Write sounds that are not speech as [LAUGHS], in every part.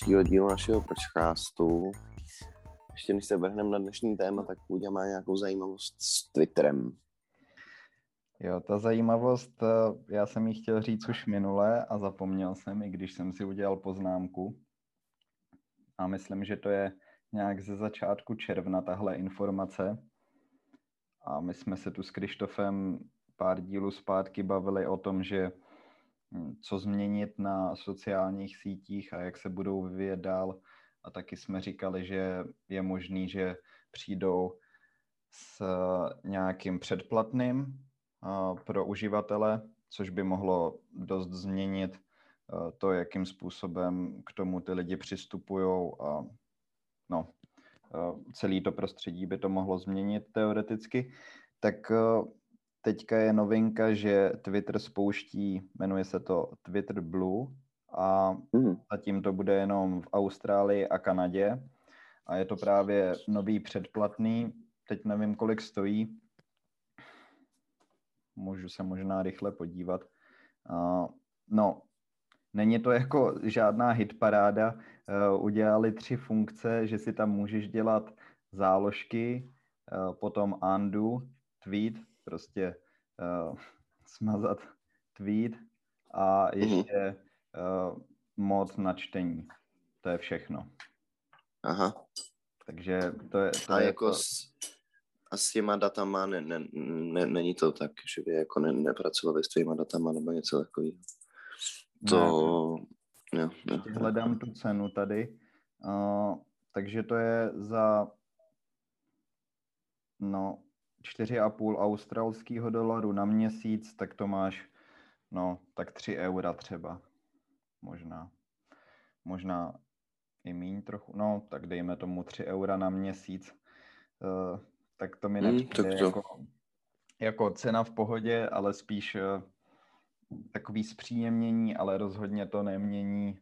dalšího dílu našeho podcastu. Ještě než se vrhneme na dnešní téma, tak Půďa má nějakou zajímavost s Twitterem. Jo, ta zajímavost, eh, já jsem ji chtěl říct už minule a zapomněl jsem, i když jsem si udělal poznámku. A myslím, že to je nějak ze začátku června tahle informace. A my jsme se tu s Krištofem pár dílů zpátky bavili o tom, že co změnit na sociálních sítích a jak se budou vyvíjet dál. A taky jsme říkali, že je možný, že přijdou s nějakým předplatným pro uživatele, což by mohlo dost změnit to, jakým způsobem k tomu ty lidi přistupují a no, celý to prostředí by to mohlo změnit teoreticky. Tak teďka je novinka, že Twitter spouští, jmenuje se to Twitter Blue a mm. zatím to bude jenom v Austrálii a Kanadě a je to právě nový předplatný, teď nevím, kolik stojí, můžu se možná rychle podívat. Uh, no, není to jako žádná hitparáda. Uh, udělali tři funkce, že si tam můžeš dělat záložky, uh, potom undo, tweet, prostě uh, smazat tweet a mhm. ještě uh, mod na čtení. To je všechno. Aha. Takže to je... To a je jako to... S, a s těma datama ne, ne, ne, není to tak, že by jako ne, nepracovali s těma datama nebo něco takového. To... Ne. Jo, jo. Hledám tu cenu tady. Uh, takže to je za no, 4,5 australského dolaru na měsíc, tak to máš no, tak 3 eura třeba. Možná. Možná i míň trochu. No, tak dejme tomu 3 eura na měsíc. Uh, tak to mi hmm, nepřijde hmm, jako, jako cena v pohodě, ale spíš uh, takový zpříjemnění, ale rozhodně to nemění.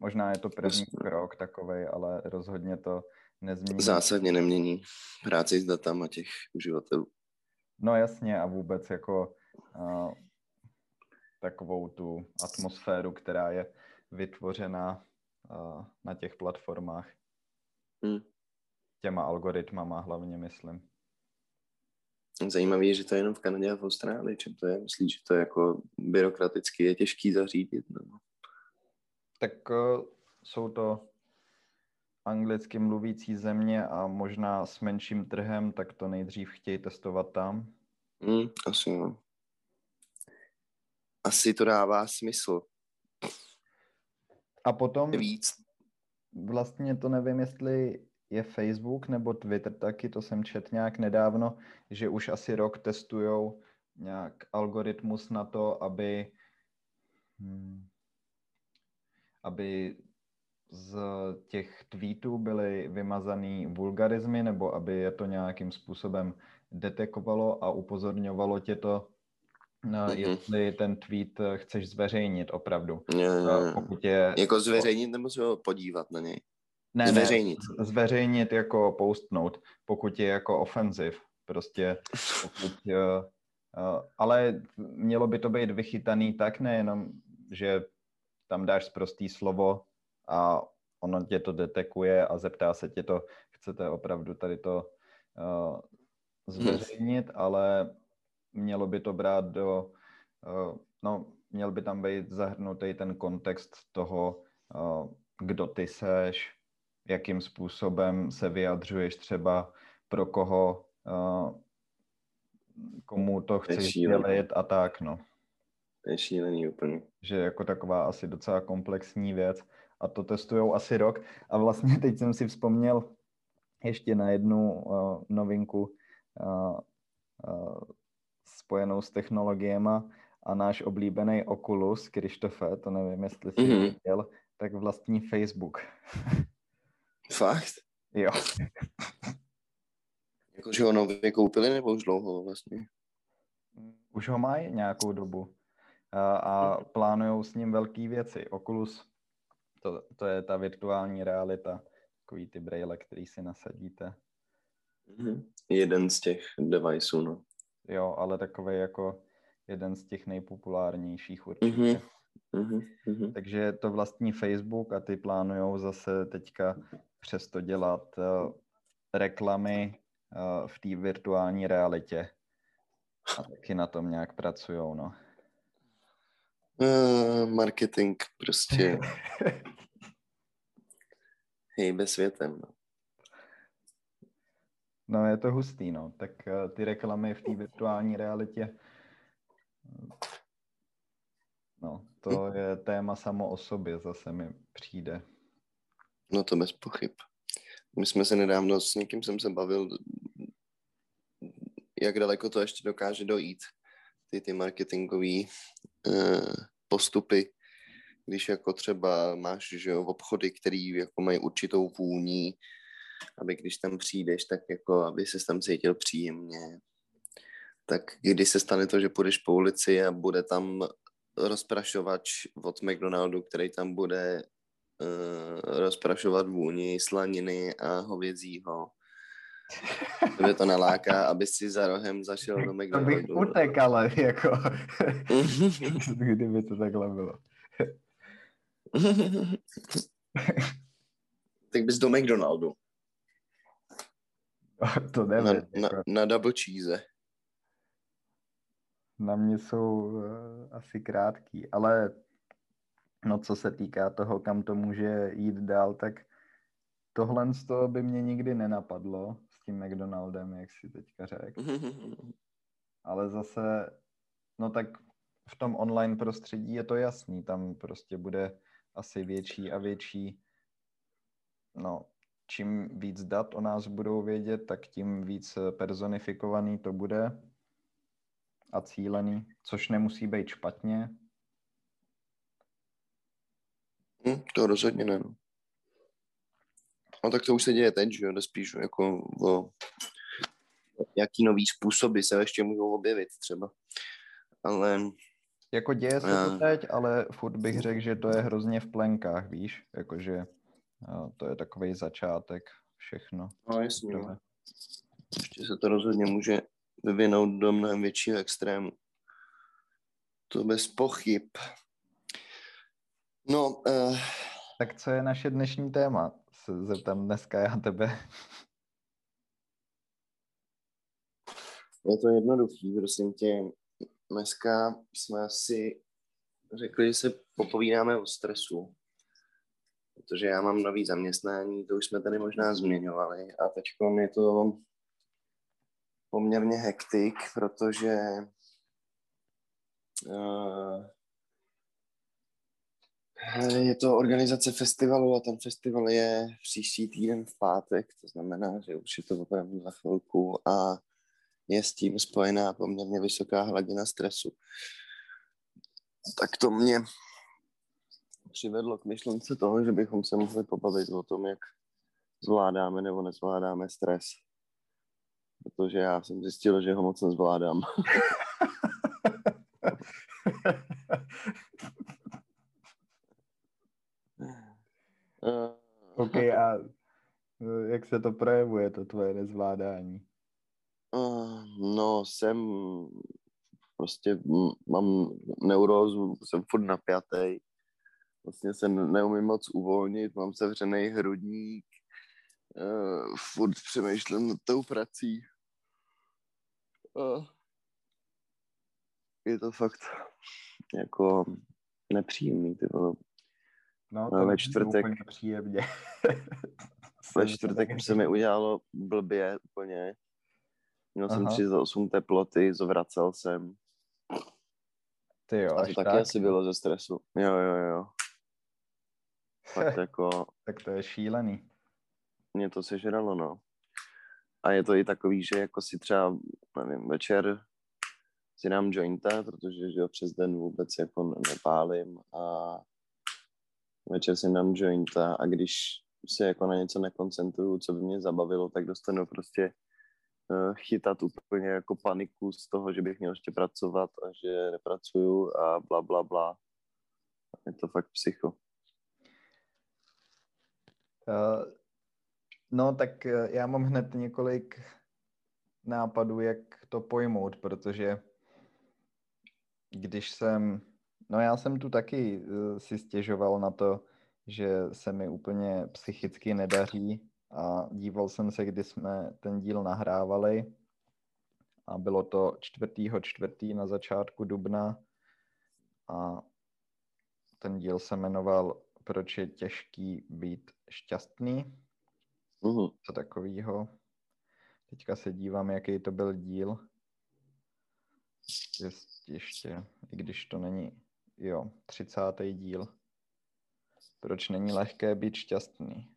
Možná je to první Jasně. krok takovej, ale rozhodně to nezmění. Zásadně nemění práci s datama těch uživatelů. No jasně a vůbec jako uh, takovou tu atmosféru, která je vytvořena uh, na těch platformách. Hmm těma algoritmama hlavně, myslím. Zajímavé je, že to je jenom v Kanadě a v Austrálii. Čem to je? Myslíš, že to je jako byrokraticky je těžký zařídit? No? Tak uh, jsou to anglicky mluvící země a možná s menším trhem, tak to nejdřív chtějí testovat tam. Hmm, asi jo. Asi to dává smysl. A potom víc. Vlastně to nevím, jestli je Facebook nebo Twitter taky, to jsem čet nějak nedávno, že už asi rok testujou nějak algoritmus na to, aby hmm, aby z těch tweetů byly vymazaný vulgarizmy, nebo aby je to nějakým způsobem detekovalo a upozorňovalo tě to, mm-hmm. jestli ten tweet chceš zveřejnit opravdu. Je, je. Pokud je... Jako zveřejnit nebo se podívat na něj? Ne, zveřejnit. Ne, zveřejnit jako postnout, pokud je jako offensive. Prostě [LAUGHS] pokud, uh, uh, ale mělo by to být vychytaný tak nejenom, že tam dáš prostý slovo a ono tě to detekuje a zeptá se tě to, chcete opravdu tady to uh, zveřejnit, ale mělo by to brát do, uh, no, měl by tam být zahrnutý ten kontext toho, uh, kdo ty seš, jakým způsobem se vyjadřuješ třeba pro koho, uh, komu to chceš dělit a tak, no. Je šílený úplně. Že jako taková asi docela komplexní věc a to testujou asi rok a vlastně [LAUGHS] teď jsem si vzpomněl ještě na jednu uh, novinku uh, uh, spojenou s technologiemi a náš oblíbený Oculus, Krištofe, to nevím, jestli jsi mm-hmm. viděl, tak vlastní Facebook. [LAUGHS] Fakt? Jo. [LAUGHS] Jakože ho nově koupili nebo už dlouho vlastně? Už ho mají nějakou dobu a, a plánují s ním velké věci. Oculus, to, to je ta virtuální realita, takový ty braille, který si nasadíte. Mm-hmm. Jeden z těch deviceů, no. Jo, ale takový jako jeden z těch nejpopulárnějších určitě. Mm-hmm. Mm-hmm. Takže to vlastní Facebook a ty plánujou zase teďka přesto dělat uh, reklamy uh, v té virtuální realitě. A taky na tom nějak pracují, no. Uh, marketing prostě [LAUGHS] hejbe světem. No. no je to hustý, no. Tak uh, ty reklamy v té virtuální realitě no, to je téma samo o sobě, zase mi přijde. No to bez pochyb. My jsme se nedávno s někým jsem se bavil, jak daleko to ještě dokáže dojít, ty, ty marketingové uh, postupy, když jako třeba máš že jo, obchody, které jako mají určitou vůní, aby když tam přijdeš, tak jako, aby se tam cítil příjemně. Tak když se stane to, že půjdeš po ulici a bude tam rozprašovač od McDonaldu, který tam bude uh, rozprašovat vůni slaniny a hovězího, Tebe to naláká, aby si za rohem zašel do McDonaldu. To bych utek, ale jako, [LAUGHS] [LAUGHS] kdyby to takhle bylo. [LAUGHS] tak bys do McDonaldu. to nevím. Na, na, jako. na double cheese. Na mě jsou uh, asi krátký, ale no co se týká toho, kam to může jít dál, tak tohle z toho by mě nikdy nenapadlo tím McDonaldem, jak si teďka řekl. [LAUGHS] Ale zase, no tak v tom online prostředí je to jasný, tam prostě bude asi větší a větší, no, čím víc dat o nás budou vědět, tak tím víc personifikovaný to bude a cílený, což nemusí být špatně. Hm, to rozhodně ne. No. No tak to už se děje teď, že jo, spíš jako o jaký nový způsoby se ještě můžou objevit třeba. Ale... Jako děje se to teď, ale furt bych řekl, že to je hrozně v plenkách, víš, jakože to je takový začátek všechno. No jasně, no. Ještě se to rozhodně může vyvinout do mnohem většího extrému. To bez pochyb. No, uh... tak co je naše dnešní téma? se zeptám dneska já tebe. Je to jednoduchý, prosím tě. Dneska jsme si řekli, že se popovídáme o stresu, protože já mám nový zaměstnání, to už jsme tady možná zmiňovali a teď je to poměrně hektik, protože uh, je to organizace festivalu a ten festival je příští týden v pátek, to znamená, že už je to opravdu za chvilku a je s tím spojená poměrně vysoká hladina stresu. Tak to mě přivedlo k myšlence toho, že bychom se mohli pobavit o tom, jak zvládáme nebo nezvládáme stres. Protože já jsem zjistil, že ho moc nezvládám. [LAUGHS] OK, a eh, jak se to projevuje, to tvoje nezvládání? Uh, no, jsem prostě mám neurózu, jsem furt napjatý. Vlastně se neumím moc uvolnit, mám sevřený hrudník, uh, furt přemýšlím nad tou prací. Uh, je to fakt jako nepříjemný, ty vole. No, to ve čtvrtek. Příjemně. [LAUGHS] ve čtvrtek se mi udělalo blbě úplně. Měl Aha. jsem 38 teploty, zvracel jsem. Ty jo, A to taky tak? asi bylo ze stresu. Jo, jo, jo. Fakt [LAUGHS] jako... tak to je šílený. Mě to sežralo, no. A je to i takový, že jako si třeba, nevím, večer si dám jointa, protože že jo, přes den vůbec jako nepálím a večer si dám jointa a když se jako na něco nekoncentruju, co by mě zabavilo, tak dostanu prostě chytat úplně jako paniku z toho, že bych měl ještě pracovat a že nepracuju a bla, bla, bla. Je to fakt psycho. Uh, no tak já mám hned několik nápadů, jak to pojmout, protože když jsem, no já jsem tu taky si stěžoval na to, že se mi úplně psychicky nedaří a díval jsem se, kdy jsme ten díl nahrávali a bylo to čtvrtýho čtvrtý na začátku dubna a ten díl se jmenoval Proč je těžký být šťastný. Mhm. Co takového. Teďka se dívám, jaký to byl díl. Jest ještě, i když to není, jo, 30. díl. Proč není lehké být šťastný?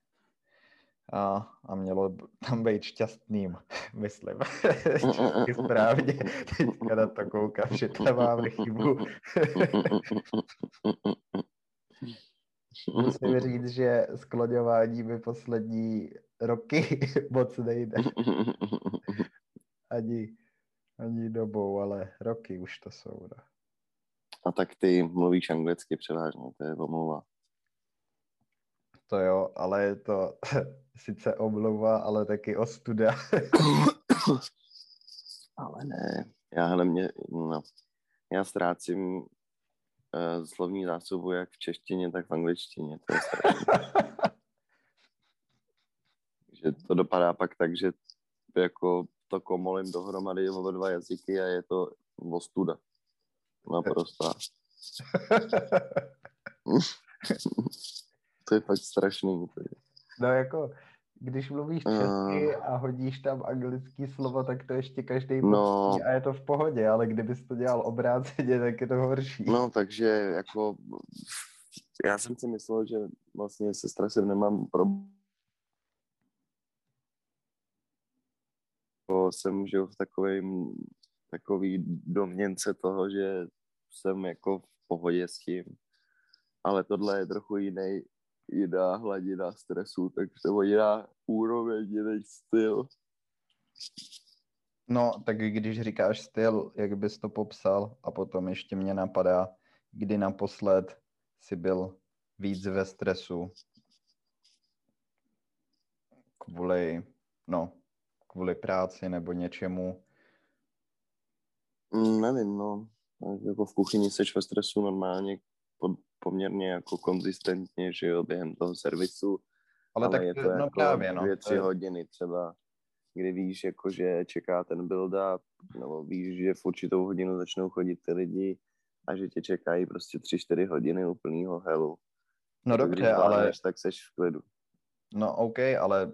A, a mělo tam být šťastným, [LAUGHS] myslím. Šťastný správně. Teďka na to koukám, že tam máme chybu. Musím říct, že skloňování mi poslední roky [LAUGHS] moc nejde. Ani, ani dobou, ale roky už to jsou. No. A tak ty mluvíš anglicky převážně, to je omluva. To jo, ale je to [LAUGHS] sice omluva, ale taky ostuda. [COUGHS] ale ne, já hele mě, no, já ztrácím uh, slovní zásobu jak v češtině, tak v angličtině. To je [LAUGHS] že to dopadá pak tak, že jako to komolím dohromady oba dva jazyky a je to ostuda. Naprosto. [LAUGHS] [LAUGHS] to je fakt strašný. No jako, když mluvíš česky uh, a hodíš tam anglický slovo, tak to ještě každý no, a je to v pohodě, ale kdybys to dělal obráceně, tak je to horší. No, takže jako já jsem si myslel, že vlastně se stresem nemám problém jsem žil v takovém takový domněnce toho, že jsem jako v pohodě s tím. Ale tohle je trochu jiný, jiná hladina stresu, takže to jiná úroveň, jiný styl. No, tak když říkáš styl, jak bys to popsal? A potom ještě mě napadá, kdy naposled si byl víc ve stresu kvůli, no, kvůli práci nebo něčemu? Mm, nevím, no. Jako v kuchyni seš ve stresu normálně poměrně jako konzistentně, že jo, během toho servisu. Ale, ale tak je to no jako právě, no. dvě, tři je... hodiny třeba, kdy víš, jako, že čeká ten build-up, nebo víš, že v určitou hodinu začnou chodit ty lidi a že tě čekají prostě tři, čtyři hodiny úplného helu. No tak dobře, ale... Tak seš v klidu. No OK, ale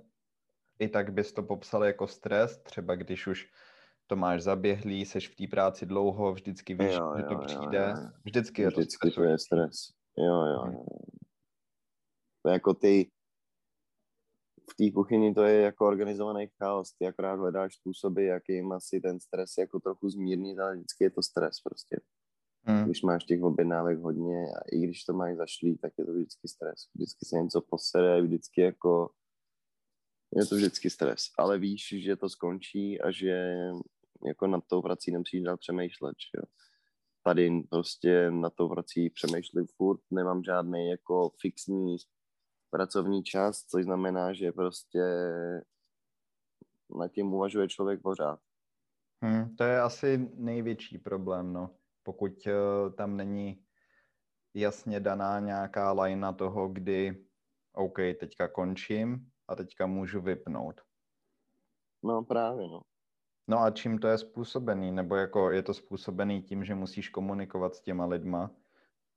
i tak bys to popsal jako stres, třeba když už to máš zaběhlý, seš v té práci dlouho, vždycky víš, jo, že to jo, přijde, jo, jo. vždycky je vždycky to, to je stres. Jo, jo, jo. To jako ty v té kuchyni to je jako organizovaný chaos, ty akorát hledáš způsoby, jakým asi ten stres jako trochu zmírnit, ale vždycky je to stres prostě. Hmm. Když máš těch objednávek hodně a i když to máš zašlý, tak je to vždycky stres. Vždycky se něco posede, vždycky jako je to vždycky stres, ale víš, že to skončí a že jako nad tou prací nemusíš dál přemýšlet, že jo. Tady prostě na tou prací přemýšlím furt, nemám žádný jako fixní pracovní čas, což znamená, že prostě nad tím uvažuje člověk pořád. Hmm, to je asi největší problém, no. Pokud uh, tam není jasně daná nějaká lajna toho, kdy OK, teďka končím, a teďka můžu vypnout. No právě, no. No a čím to je způsobený? Nebo jako je to způsobený tím, že musíš komunikovat s těma lidma,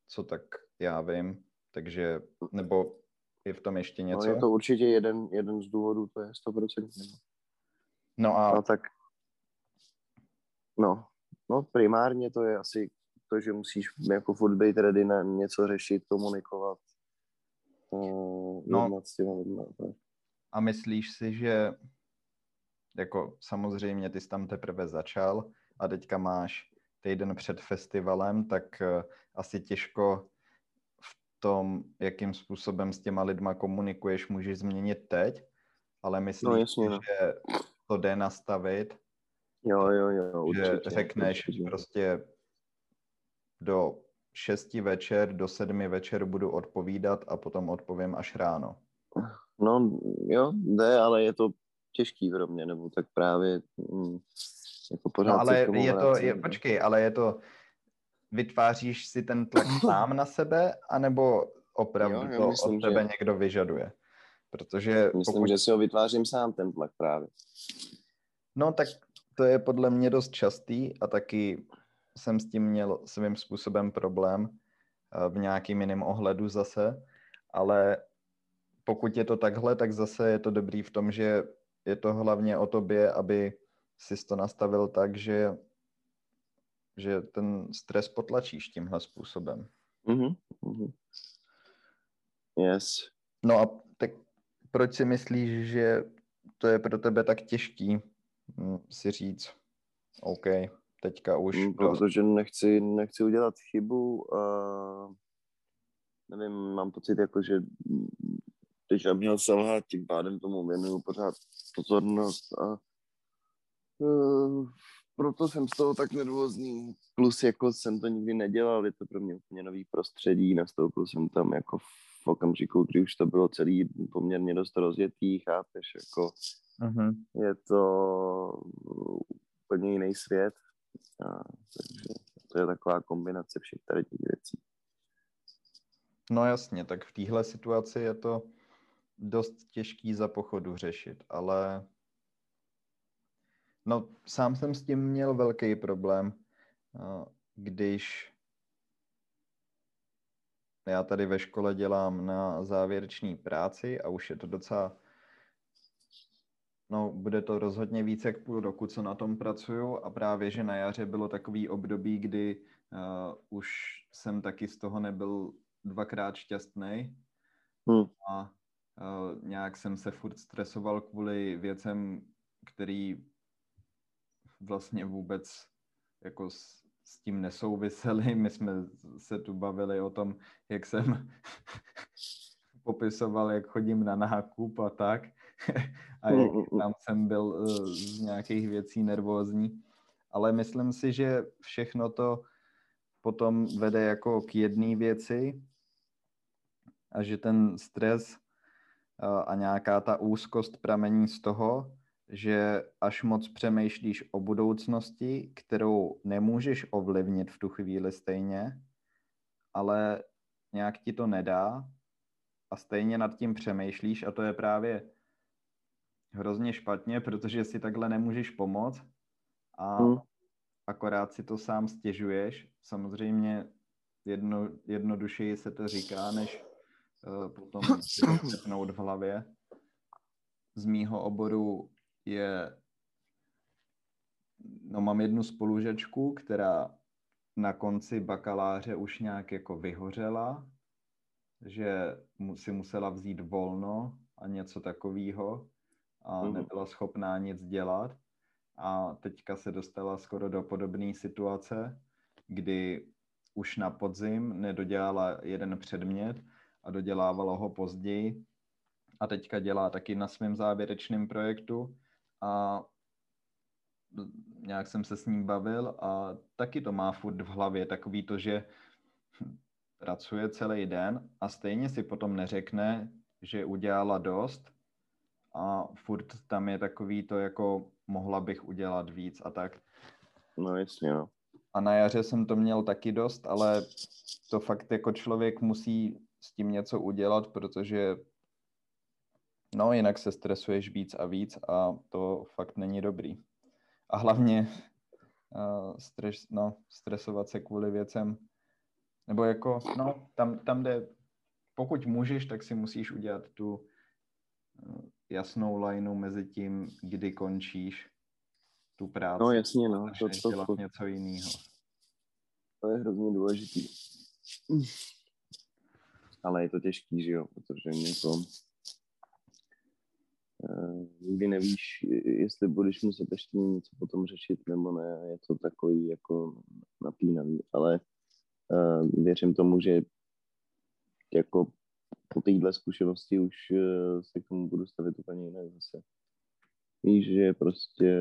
co tak já vím, takže, nebo je v tom ještě něco? No je to určitě jeden, jeden z důvodů, to je 100%. No a... No tak, no, no primárně to je asi to, že musíš jako furt být ready na něco řešit, komunikovat, uh, no, s těma lidma. A myslíš si, že jako samozřejmě ty jsi tam teprve začal a teďka máš týden před festivalem, tak uh, asi těžko v tom, jakým způsobem s těma lidma komunikuješ, můžeš změnit teď, ale myslím, no, jasně, no. že to jde nastavit. Jo, jo, jo, určitě. Že řekneš určitě. prostě do šesti večer, do sedmi večer budu odpovídat a potom odpovím až ráno. No jo, jde, ale je to těžký pro mě, nebo tak právě mm, jako pořád no, ale je to, je, počkej, ale je to, vytváříš si ten tlak [COUGHS] sám na sebe, anebo opravdu Jo, jo, to myslím, od tebe že- někdo vyžaduje? Protože Myslím, pokud... že si ho vytvářím sám ten tlak právě. No tak to je podle mě dost častý a taky jsem s tím měl svým způsobem problém eh, v nějakým jiném ohledu zase, ale pokud je to takhle, tak zase je to dobrý v tom, že je to hlavně o tobě, aby si to nastavil tak, že, že ten stres potlačíš tímhle způsobem. Mhm. mhm. Yes. No a tak proč si myslíš, že to je pro tebe tak těžký hm, si říct, OK, teďka už Mm. Protože nechci, nechci udělat chybu a nevím, mám pocit, jako, že mm, teď jsem měl selhat, tím pádem tomu věnuju pořád pozornost a uh, proto jsem z toho tak nervózní. Plus jako jsem to nikdy nedělal, je to pro mě úplně nový prostředí, nastoupil jsem tam jako v okamžiku, kdy už to bylo celý poměrně dost rozjetý, chápeš, jako Mhm. je to úplně jiný svět. A, takže to je taková kombinace všech tady těch věcí. No jasně, tak v téhle situaci je to dost těžký za pochodu řešit, ale no sám jsem s tím měl velký problém, a když já tady ve škole dělám na závěreční práci a už je to docela, no bude to rozhodně více jak půl roku, co na tom pracuju a právě, že na jaře bylo takový období, kdy uh, už jsem taky z toho nebyl dvakrát šťastný Hmm. a uh, nějak jsem se furt stresoval kvůli věcem, který vlastně vůbec jako s, s tím nesouvisely. [LAUGHS] My jsme se tu bavili o tom, jak jsem [LAUGHS] popisoval, jak chodím na nákup a tak. [LAUGHS] a jak tam jsem byl uh, z nějakých věcí nervózní. Ale myslím si, že všechno to potom vede jako k jedné věci a že ten stres a nějaká ta úzkost pramení z toho, že až moc přemýšlíš o budoucnosti, kterou nemůžeš ovlivnit v tu chvíli stejně, ale nějak ti to nedá a stejně nad tím přemýšlíš a to je právě hrozně špatně, protože si takhle nemůžeš pomoct a Hmm. akorát si to sám stěžuješ. Samozřejmě jedno, jednodušeji se to říká, než potom si to přepnout v hlavě. Z mýho oboru je, no mám jednu spolužačku, která na konci bakaláře už nějak jako vyhořela, že si musela vzít volno a něco takového a Mhm. nebyla schopná nic dělat. A teďka se dostala skoro do podobné situace, kdy už na podzim nedodělala jeden předmět a dodělávala ho později. A teďka dělá taky na svém závěrečném projektu a nějak jsem se s ním bavil a taky to má furt v hlavě takový to, že pracuje celý den a stejně si potom neřekne, že udělala dost a furt tam je takový to, jako mohla bych udělat víc a tak. No jasně, no. A na jaře jsem to měl taky dost, ale to fakt jako člověk musí s tím něco udělat, protože no jinak se stresuješ víc a víc a to fakt není dobrý. A hlavně uh, stres, no, stresovat se kvůli věcem, nebo jako, no, tam, tam jde, pokud můžeš, tak si musíš udělat tu uh, jasnou lineu mezi tím, kdy končíš tu práci. No jasně, no. To, začneš to, dělat to, něco jiného. to je hrozně důležitý. Ale je to těžký, že jo, protože jako nikdy nevíš, jestli budeš muset ještě něco potom řešit nebo ne, je to takový jako napínavý, ale uh, věřím tomu, že jako po téhle zkušenosti už uh, se k tomu budu stavit úplně jinak zase. Víš, že prostě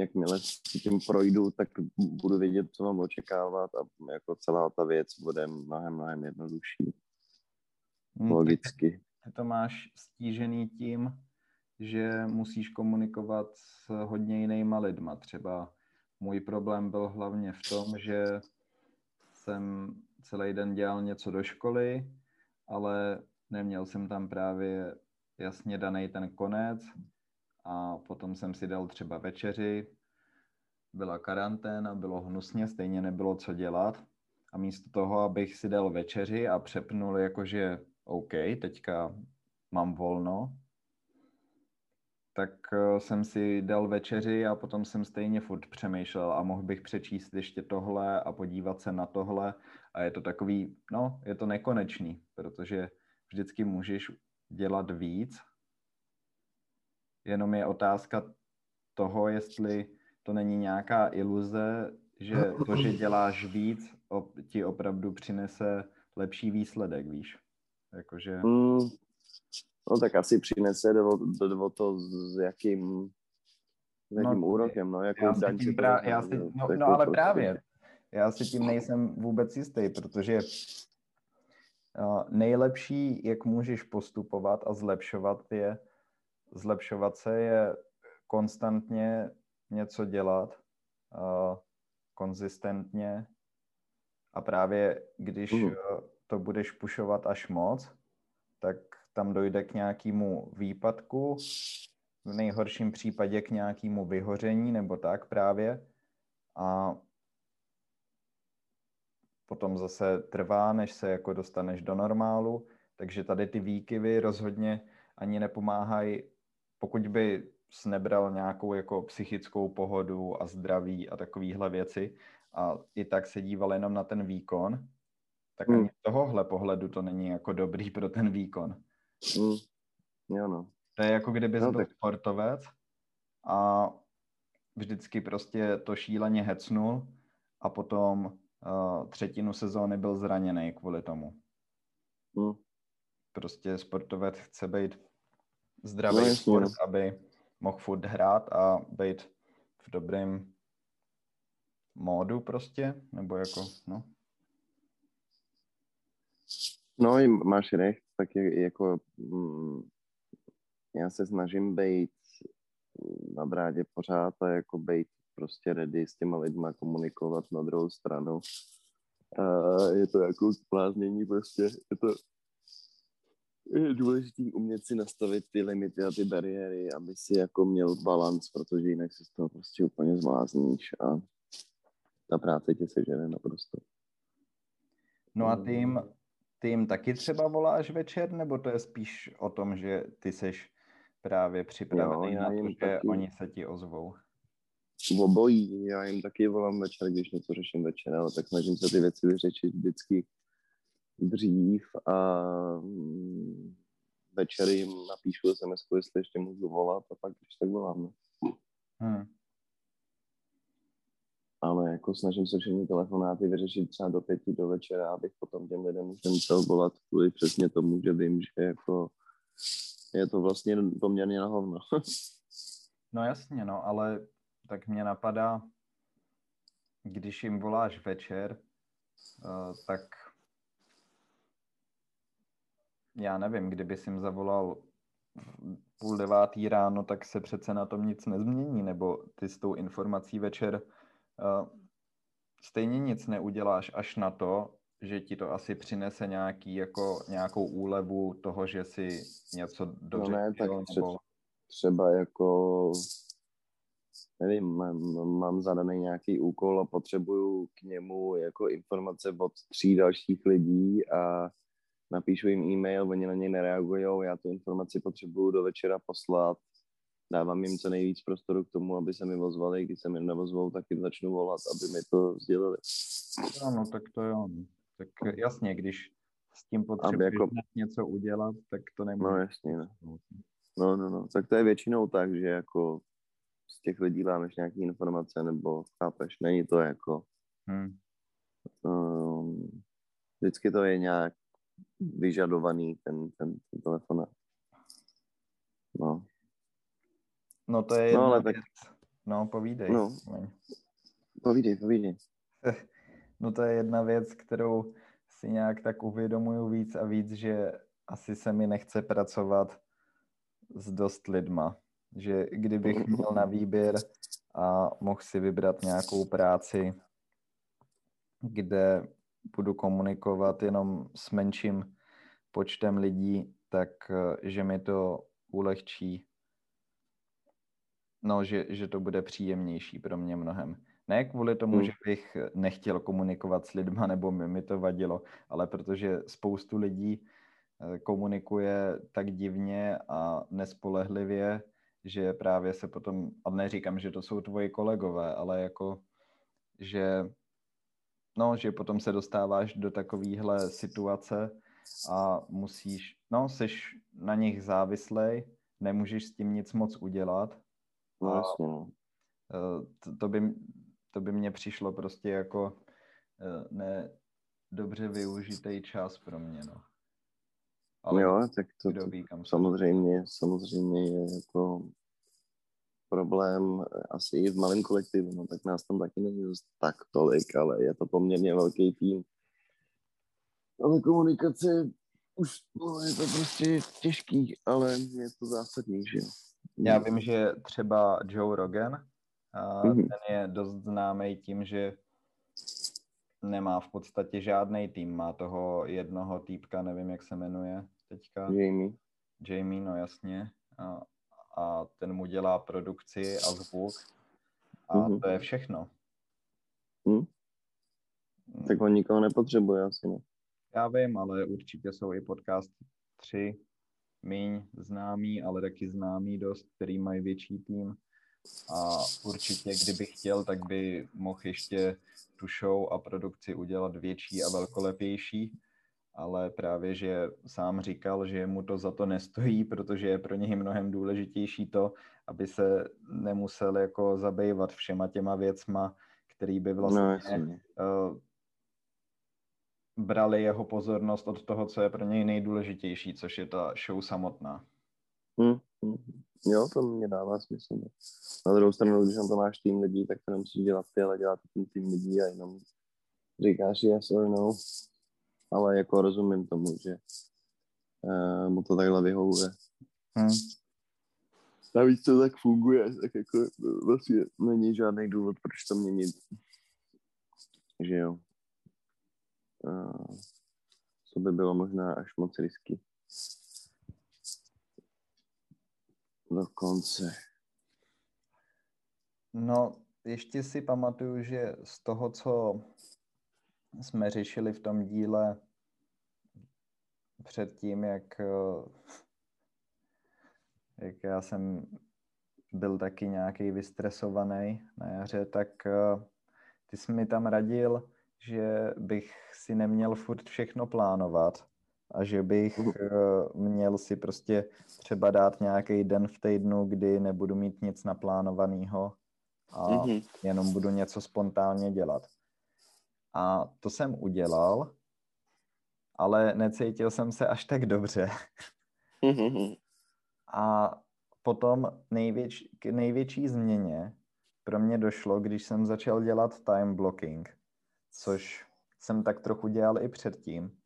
jakmile si tím projdu, tak budu vědět, co mám očekávat a jako celá ta věc bude mnohem, mnohem jednodušší. Hm, Logicky. Ty to máš stížený tím, že musíš komunikovat s hodně jinýma lidma. Třeba můj problém byl hlavně v tom, že jsem celý den dělal něco do školy, ale neměl jsem tam právě jasně daný ten konec a potom jsem si dal třeba večeři, byla karanténa, bylo hnusně, stejně nebylo co dělat. A místo toho, abych si dal večeři a přepnul jakože OK, teďka mám volno, tak eh, jsem si dal večeři a potom jsem stejně furt přemýšlel a mohl bych přečíst ještě tohle a podívat se na tohle. A je to takový, no, je to nekonečný, protože vždycky můžeš dělat víc, jenom je otázka toho, jestli to není nějaká iluze, že to, že děláš víc, ti opravdu přinese lepší výsledek, víš? Jakože... Mm, no tak asi přinese do, do, do to s jakým, s jakým no, úrokem, no, jako já si tím pra, já si, no, no, ale prostě... právě, já si tím nejsem vůbec jistý, protože uh, nejlepší, jak můžeš postupovat a zlepšovat je, zlepšovat se je konstantně něco dělat, uh, konzistentně. A právě když mm. to budeš pušovat až moc, tak tam dojde k nějakému výpadku, v nejhorším případě k nějakému vyhoření nebo tak právě. A potom zase trvá, než se jako dostaneš do normálu, takže tady ty výkyvy rozhodně ani nepomáhají, pokud by nebral nějakou jako psychickou pohodu a zdraví a takovéhle věci a i tak se díval jenom na ten výkon, tak hmm. ani z tohohle pohledu to není jako dobrý pro ten výkon. Hmm. Jo no. To je jako kdyby no, byl tak... sportovec a vždycky prostě to šíleně hecnul a potom uh, třetinu sezóny byl zraněný kvůli tomu. Hmm. Prostě sportovec chce být zdravý no, sport, no. aby mohl furt hrát a být v dobrém módu prostě, nebo jako, no. No, máš recht, tak je, jako mm, já se snažím být na drádě pořád a jako být prostě ready s těma lidma komunikovat na druhou stranu. A je to jako zbláznění prostě, je to je důležité umět si nastavit ty limity a ty bariéry, aby si jako měl balans, protože jinak se z toho prostě úplně zvlázníš a ta práce tě sežene naprosto. No a ty jim, ty jim taky třeba voláš večer, nebo to je spíš o tom, že ty seš právě připravený jo, na to, že taky... oni se ti ozvou? Obojí, já jim taky volám večer, když něco řeším večer, ale tak snažím se ty věci vyřešit vždycky dřív a mm, večer jim napíšu sms jestli ještě můžu volat a pak když tak volám. Hmm. Ale jako snažím se všechny telefonáty vyřešit třeba do pěti do večera, abych potom těm lidem už nemusel volat kvůli přesně tomu, že vím, že jako je to vlastně poměrně na hovno. [LAUGHS] no jasně, no, ale tak mě napadá, když jim voláš večer, uh, tak já nevím, kdyby jim zavolal půl devátý ráno, tak se přece na tom nic nezmění, nebo ty s tou informací večer uh, stejně nic neuděláš až na to, že ti to asi přinese nějaký, jako, nějakou úlevu toho, že si něco dobře no ne, tak nebo... třeba jako nevím, mám, mám zadaný nějaký úkol a potřebuju k němu jako informace od tří dalších lidí a napíšu jim e-mail, oni na něj nereagují, já tu informaci potřebuju do večera poslat, dávám jim co nejvíc prostoru k tomu, aby se mi ozvali, když se mi nevozvou, tak jim začnu volat, aby mi to sdělili. Ano, tak to jo. Tak jasně, když s tím potřebuješ jako... něco udělat, tak to nemůže. No jasně, no. no. No, no, tak to je většinou tak, že jako z těch lidí dámeš nějaké informace, nebo chápeš, není to jako hmm. um, vždycky to je nějak vyžadovaný ten, ten, ten telefon. No. No to je no, ale věc. Tak... No, povídej. No. Povídej, povídej. [LAUGHS] No to je jedna věc, kterou si nějak tak uvědomuju víc a víc, že asi se mi nechce pracovat s dost lidma. Že kdybych měl na výběr a mohl si vybrat nějakou práci, kde budu komunikovat jenom s menším počtem lidí, tak eh, že mi to ulehčí, no, že, že to bude příjemnější pro mě mnohem. Ne kvůli tomu, hmm. že bych nechtěl komunikovat s lidma, nebo mi, mi to vadilo, ale protože spoustu lidí eh, komunikuje tak divně a nespolehlivě, že právě se potom, a neříkám, že to jsou tvoji kolegové, ale jako, že no, že potom se dostáváš do takovéhle situace a musíš, no, jsi na nich závislej, nemůžeš s tím nic moc udělat. No, jasně, no. Eh, to, to, by, to by mně přišlo prostě jako eh, ne dobře využitý čas pro mě, no. Ale jo, tak to, to ví, kam samozřejmě, samozřejmě je jako problém asi i v malém kolektivu, no tak nás tam taky není tak tolik, ale je to poměrně velký tým. Ale komunikace už no, je to prostě těžký, ale je to zásadní, že jo. Já vím, že třeba Joe Rogan, a mm-hmm. ten je dost známý tím, že nemá v podstatě žádný tým, má toho jednoho týpka, nevím, jak se jmenuje teďka. Jamie. Jamie, no jasně. A, a ten mu dělá produkci a zvuk a mm-hmm. to je všechno. Mm. Tak on nikoho nepotřebuje asi, ne? Já vím, ale určitě jsou i podcast tři míň známý, ale taky známý dost, který mají větší tým. A určitě, kdyby chtěl, tak by mohl ještě tu show a produkci udělat větší a velkolepější, ale právě, že sám říkal, že mu to za to nestojí, protože je pro něj mnohem důležitější to, aby se nemusel jako zabývat všema těma věcma, který by vlastně no, uh, brali jeho pozornost od toho, co je pro něj nejdůležitější, což je ta show samotná. Hmm, hmm. Jo, to mě dává smysl. Na druhou stranu, když na to máš tým lidí, tak to nemusíš dělat ty, ale dělat ten tým lidí a jenom říkáš yes or no. Ale jako rozumím tomu, že uh, mu to takhle vyhovuje. Hmm. Navíc to tak funguje, tak jako vlastně není žádný důvod, proč to měnit. Že jo. Uh, to by bylo možná až moc risky. Dokonce. No, ještě si pamatuju, že z toho, co jsme řešili v tom díle předtím, jak, jak já jsem byl taky nějaký vystresovaný na jaře, tak ty jsi mi tam radil, že bych si neměl furt všechno plánovat a že bych uh, měl si prostě třeba dát nějaký den v týdnu, kdy nebudu mít nic naplánovaného a mm-hmm. jenom budu něco spontánně dělat. A to jsem udělal, ale necítil jsem se až tak dobře. Mm-hmm. A potom největš, k největší změně pro mě došlo, když jsem začal dělat time blocking, což jsem tak trochu dělal i předtím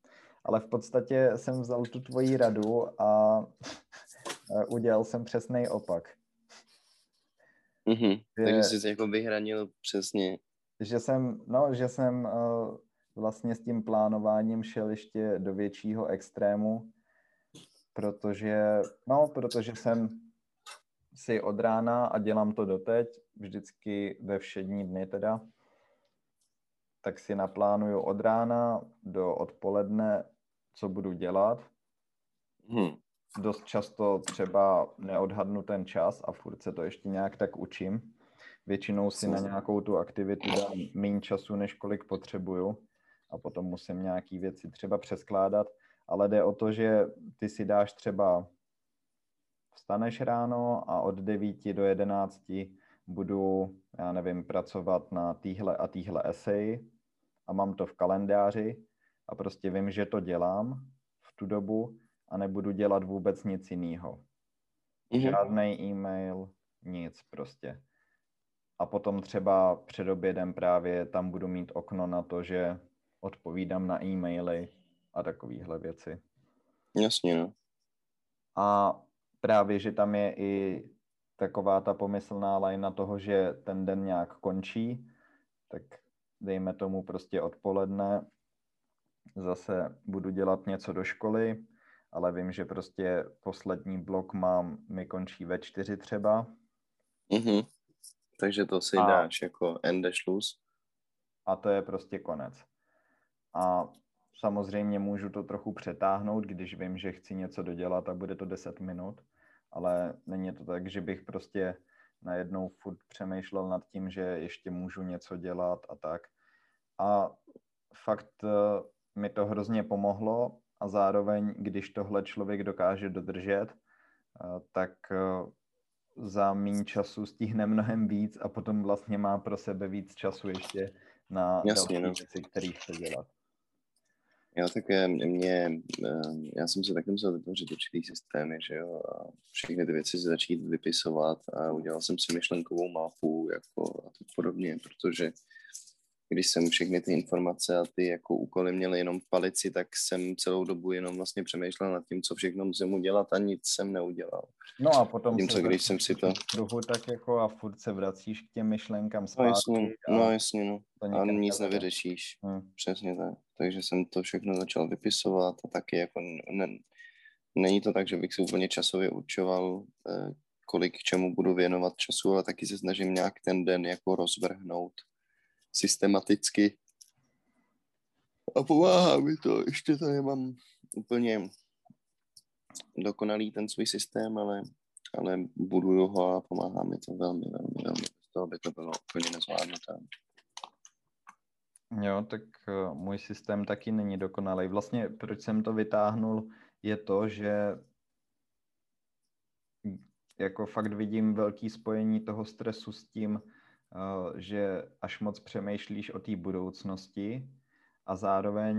ale v podstatě jsem vzal tu tvoji radu a [LAUGHS] udělal jsem přesný opak. Mm-hmm. Že, Takže jsi jako vyhranil přesně. Že jsem, no, že jsem uh, vlastně s tím plánováním šel ještě do většího extrému, protože, no, protože jsem si od rána a dělám to doteď, vždycky ve všední dny teda, tak si naplánuju od rána do odpoledne co budu dělat. Hmm. Dost často třeba neodhadnu ten čas a furt se to ještě nějak tak učím. Většinou si na nějakou tu aktivitu dám méně času, než kolik potřebuju a potom musím nějaký věci třeba přeskládat, ale jde o to, že ty si dáš třeba vstaneš ráno a od 9 do 11 budu, já nevím, pracovat na týhle a týhle eseji a mám to v kalendáři a prostě vím, že to dělám v tu dobu a nebudu dělat vůbec nic jiného. Mm-hmm. Žádný e-mail, nic prostě. A potom třeba před obědem právě tam budu mít okno na to, že odpovídám na e-maily a takovéhle věci. Jasně, no. A právě, že tam je i taková ta pomyslná lajna toho, že ten den nějak končí, tak dejme tomu prostě odpoledne, zase budu dělat něco do školy, ale vím, že prostě poslední blok mám, mi končí ve čtyři třeba. Mm-hmm. Takže to si a, dáš jako ende Schluss. A to je prostě konec. A samozřejmě můžu to trochu přetáhnout, když vím, že chci něco dodělat a bude to 10 minut, ale není to tak, že bych prostě najednou furt přemýšlel nad tím, že ještě můžu něco dělat a tak. A fakt eh, mi to hrozně pomohlo a zároveň, když tohle člověk dokáže dodržet, eh, tak eh, za méně času stihne mnohem víc a potom vlastně má pro sebe víc času ještě na Jasně, další no. věci, které chce dělat. Jo, tak mě, já jsem si taky musel vytvořit určitý systémy, že jo, a všechny ty věci si začít vypisovat a udělal jsem si myšlenkovou mapu jako a tak podobně, protože když jsem všechny ty informace a ty jako úkoly měl jenom v palici, tak jsem celou dobu jenom vlastně přemýšlel nad tím, co všechno musím udělat a nic jsem neudělal. No a potom tím, co, když jsem si to... Druhu tak jako a furt se vracíš k těm myšlenkám zpátky. No jasně, no, jasně, no. A nic nevyřešíš. Hmm. Přesně tak. Takže jsem to všechno začal vypisovat a taky jako ne, není to tak, že bych si úplně časově určoval, eh, kolik čemu budu věnovat času, ale taky se snažím nějak ten den jako rozvrhnout systematicky. A pomáhá mi to. Ještě to nemám úplně dokonalý ten svůj systém, ale, ale buduju ho a pomáhá mi to velmi, velmi, velmi. Z toho by to bylo úplně nezvládnutelné. Jo, tak uh, můj systém taky není dokonalý. Vlastně proč jsem to vytáhnul, je to, že jako fakt vidím velký spojení toho stresu s tím, že až moc přemýšlíš o té budoucnosti a zároveň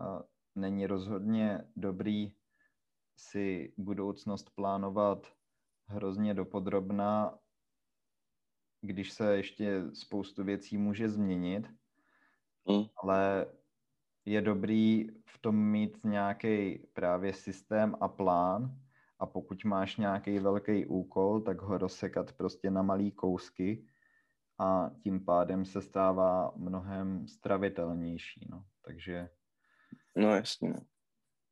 uh, není rozhodně dobrý si budoucnost plánovat hrozně dopodrobná, když se ještě spoustu věcí může změnit, mm. ale je dobrý v tom mít nějaký právě systém a plán a pokud máš nějaký velký úkol, tak ho rozsekat prostě na malý kousky a tím pádem se stává mnohem stravitelnější, no. Takže... No jasně. No.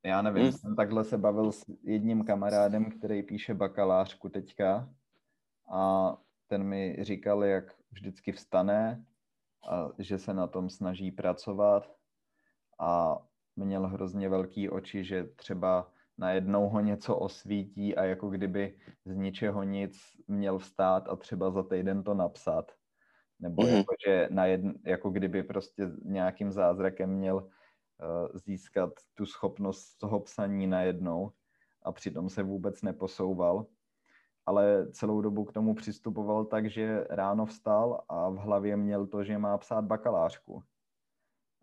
Já nevím, hmm. jsem takhle se bavil s jedním kamarádem, který píše bakalářku teďka a ten mi říkal, jak vždycky vstane a že se na tom snaží pracovat a měl hrozně velký oči, že třeba najednou ho něco osvítí a jako kdyby z ničeho nic měl vstát a třeba za týden to napsat. Nebo mm-hmm. jako, že na jedn, jako kdyby prostě nějakým zázrakem měl Eh, získat tu schopnost toho psaní najednou a přitom se vůbec neposouval. Ale celou dobu k tomu přistupoval tak, že ráno vstal a v hlavě měl to, že má psát bakalářku.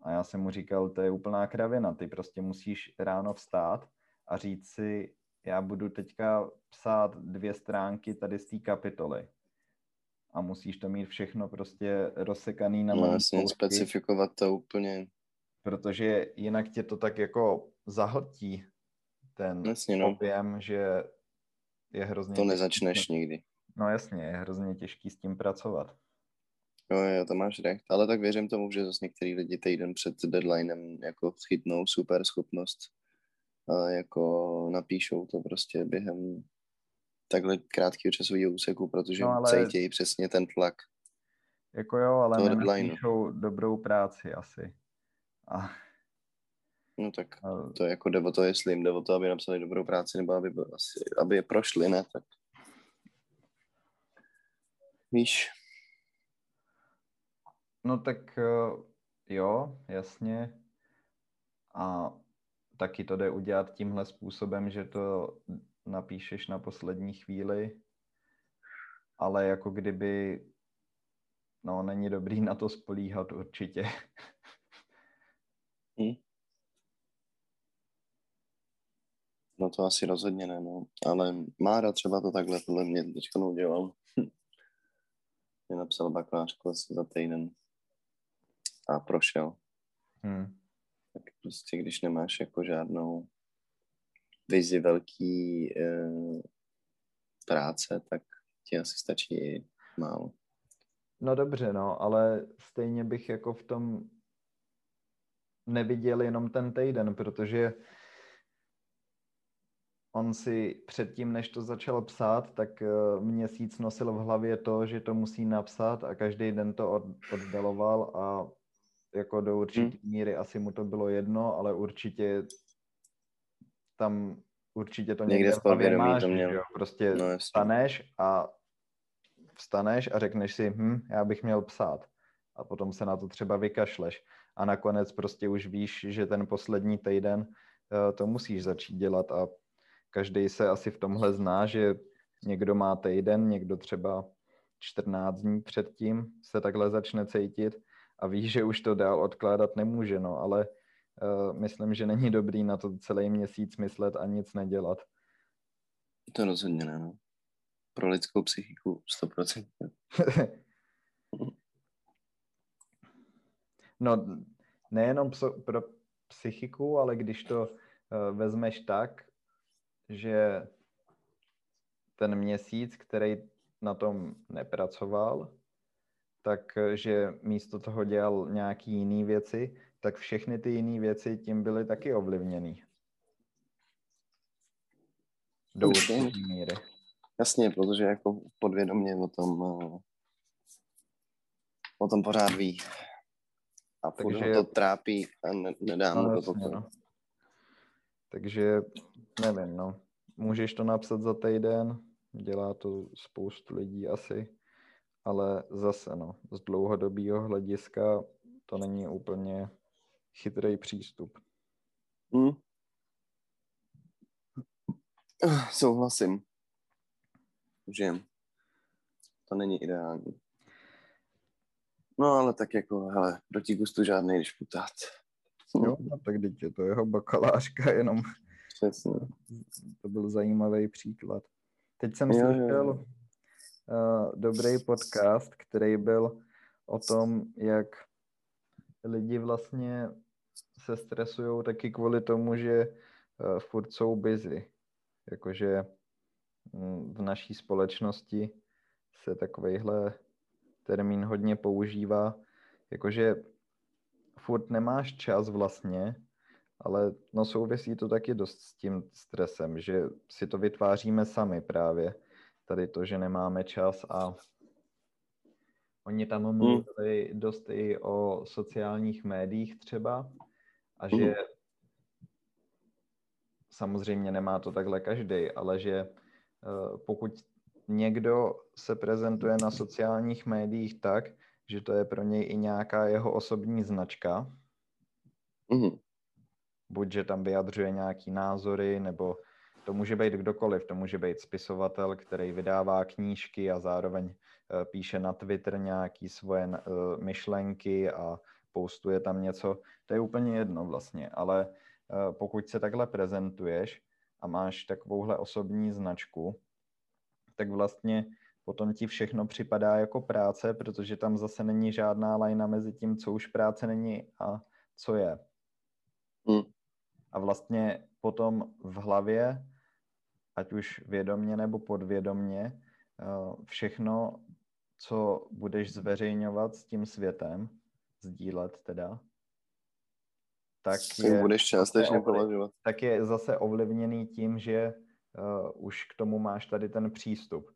A já jsem mu říkal, to je úplná kravina, ty prostě musíš ráno vstát a říct si, já budu teďka psát dvě stránky tady z té kapitoly. A musíš to mít všechno prostě rozsekaný na No jasně, specifikovat to úplně protože jinak tě to tak jako zahltí ten jasně, no. objem, že je hrozně... To nezačneš těžký. nikdy. No jasně, je hrozně těžký s tím pracovat. Jo, jo, to máš recht, ale tak věřím tomu, že zase některý lidi týden před deadlinem jako chytnou super schopnost a jako napíšou to prostě během takhle krátkého časového úseku, protože no, ale... cítějí přesně ten tlak. Jako jo, ale napíšou dobrou práci asi. A, no tak a, to je jako jde o to, jestli jim jde o to, aby napsali dobrou práci, nebo aby, asi, aby je prošli, ne? Tak víš. No tak eh, jo, jasně. A taky to jde udělat tímhle způsobem, že to napíšeš na poslední chvíli, ale jako kdyby, no není dobrý na to spolíhat určitě. [LAUGHS] Hmm. No to asi rozhodně ne, no. Ale Mára třeba to takhle podle mě teďka udělal. [LAUGHS] mě napsal bakalářku asi za týden a prošel. Hmm. Tak prostě, když nemáš jako žádnou vizi velký e, práce, tak ti asi stačí málo. No dobře, no, ale stejně bych jako v tom neviděl jenom ten týden, protože on si předtím, než to začal psát, tak eh, měsíc nosil v hlavě to, že to musí napsat a každý den to od, oddaloval a jako do určité hmm. míry asi mu to bylo jedno, ale určitě tam určitě to někde, někde v hlavě máš, to měl. Že jo? prostě no, vstaneš a vstaneš a řekneš si, hm, já bych měl psát a potom se na to třeba vykašleš a nakonec prostě už víš, že ten poslední týden uh, to musíš začít dělat a každý se asi v tomhle zná, že někdo má týden, někdo třeba 14 dní předtím se takhle začne cítit a ví, že už to dál odkládat nemůže, no, ale myslím, že není dobrý na to celý měsíc myslet a nic nedělat. To rozhodně ne, no. Pro lidskou psychiku 100%. [LAUGHS] no, nejenom pro psychiku, ale když to uh, vezmeš tak, že ten měsíc, který na tom nepracoval, takže místo toho dělal nějaký jiný věci, tak všechny ty jiné věci tím byly taky ovlivněný. Do určité míry. Jasně, protože jako podvědomě o tom, eh, o tom pořád ví. A Takže to trápí a ne, nedá mu no, to jasně, no. Takže nevím, no. Můžeš to napsat za týden, dělá to spoustu lidí asi, ale zase, no, z dlouhodobého hlediska to není úplně chytrý přístup. Hmm. Souhlasím, že to není ideální. No ale tak jako, hele, proti gustu žádný, když putát. Jo, no, tak teď je to jeho bakalářka, jenom Přesně. to byl zajímavý příklad. Teď jsem jo, slyšel jo. Uh, dobrý podcast, který byl o tom, jak lidi vlastně se stresují taky kvůli tomu, že uh, furt jsou busy. Jakože um, v naší společnosti se takovýhle termín hodně používá, jakože furt nemáš čas vlastně, ale no souvisí to taky dost s tím stresem, že si to vytváříme sami právě. Tady to, že nemáme čas a oni tam hmm. mluvili hmm. dost i o sociálních médiích třeba a že hmm. samozřejmě nemá to takhle každý, ale že uh, pokud někdo se prezentuje na sociálních médiích tak, že to je pro něj i nějaká jeho osobní značka, mm buď, že tam vyjadřuje nějaký názory, nebo to může být kdokoliv, to může být spisovatel, který vydává knížky a zároveň uh, píše na Twitter nějaký svoje uh, myšlenky a postuje tam něco. To je úplně jedno vlastně, ale uh, pokud se takhle prezentuješ a máš takovouhle osobní značku, tak vlastně potom ti všechno připadá jako práce, protože tam zase není žádná lajna mezi tím, co už práce není a co je. Hmm. A vlastně potom v hlavě, ať už vědomně nebo podvědomně, eh, všechno, co budeš zveřejňovat s tím světem, sdílet teda, tak je, budeš částečně považovat. Tak je zase ovlivněný tím, že uh, už k tomu máš tady ten přístup.